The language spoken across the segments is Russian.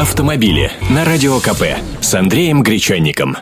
автомобили на Радио КП с Андреем Гречанником.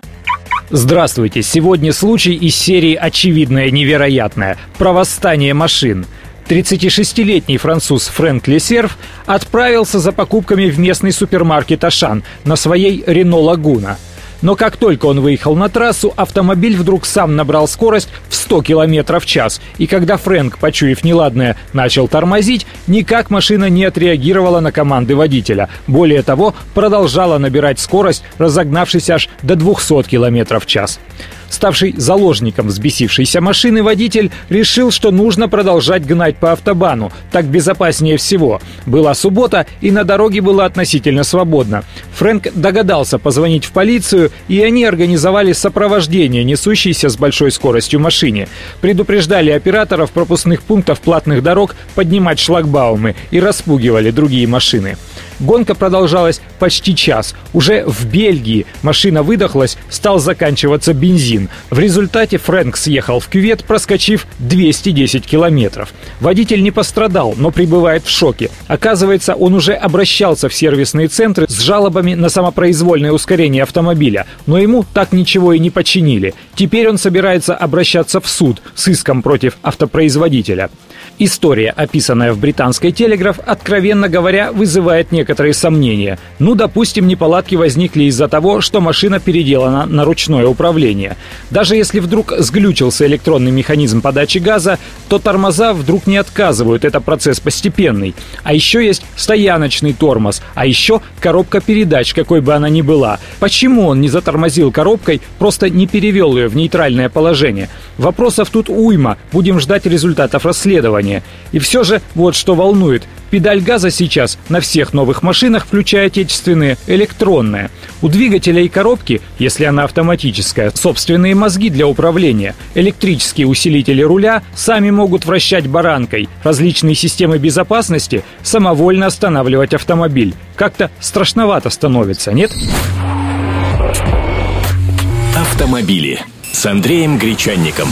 Здравствуйте! Сегодня случай из серии «Очевидное невероятное» про восстание машин. 36-летний француз Фрэнк Лесерв отправился за покупками в местный супермаркет «Ашан» на своей «Рено Лагуна». Но как только он выехал на трассу, автомобиль вдруг сам набрал скорость в 100 км в час. И когда Фрэнк, почуяв неладное, начал тормозить, никак машина не отреагировала на команды водителя. Более того, продолжала набирать скорость, разогнавшись аж до 200 км в час. Ставший заложником взбесившейся машины, водитель решил, что нужно продолжать гнать по автобану. Так безопаснее всего. Была суббота, и на дороге было относительно свободно. Фрэнк догадался позвонить в полицию, и они организовали сопровождение несущейся с большой скоростью машине. Предупреждали операторов пропускных пунктов платных дорог поднимать шлагбаумы и распугивали другие машины. Гонка продолжалась почти час. Уже в Бельгии машина выдохлась, стал заканчиваться бензин. В результате Фрэнк съехал в кювет, проскочив 210 километров. Водитель не пострадал, но пребывает в шоке. Оказывается, он уже обращался в сервисные центры с жалобами на самопроизвольное ускорение автомобиля, но ему так ничего и не починили. Теперь он собирается обращаться в суд с иском против автопроизводителя. История, описанная в британской «Телеграф», откровенно говоря, вызывает некоторые сомнения. Ну, допустим, неполадки возникли из-за того, что машина переделана на ручное управление. Даже если вдруг сглючился электронный механизм подачи газа, то тормоза вдруг не отказывают, это процесс постепенный. А еще есть стояночный тормоз, а еще коробка передач, какой бы она ни была. Почему он не затормозил коробкой, просто не перевел ее в нейтральное положение? Вопросов тут уйма, будем ждать результатов расследования. И все же вот что волнует. Педаль газа сейчас на всех новых машинах, включая отечественные, электронная. У двигателя и коробки, если она автоматическая, собственные мозги для управления. Электрические усилители руля сами могут вращать баранкой. Различные системы безопасности самовольно останавливать автомобиль. Как-то страшновато становится, нет? Автомобили с Андреем Гречанником.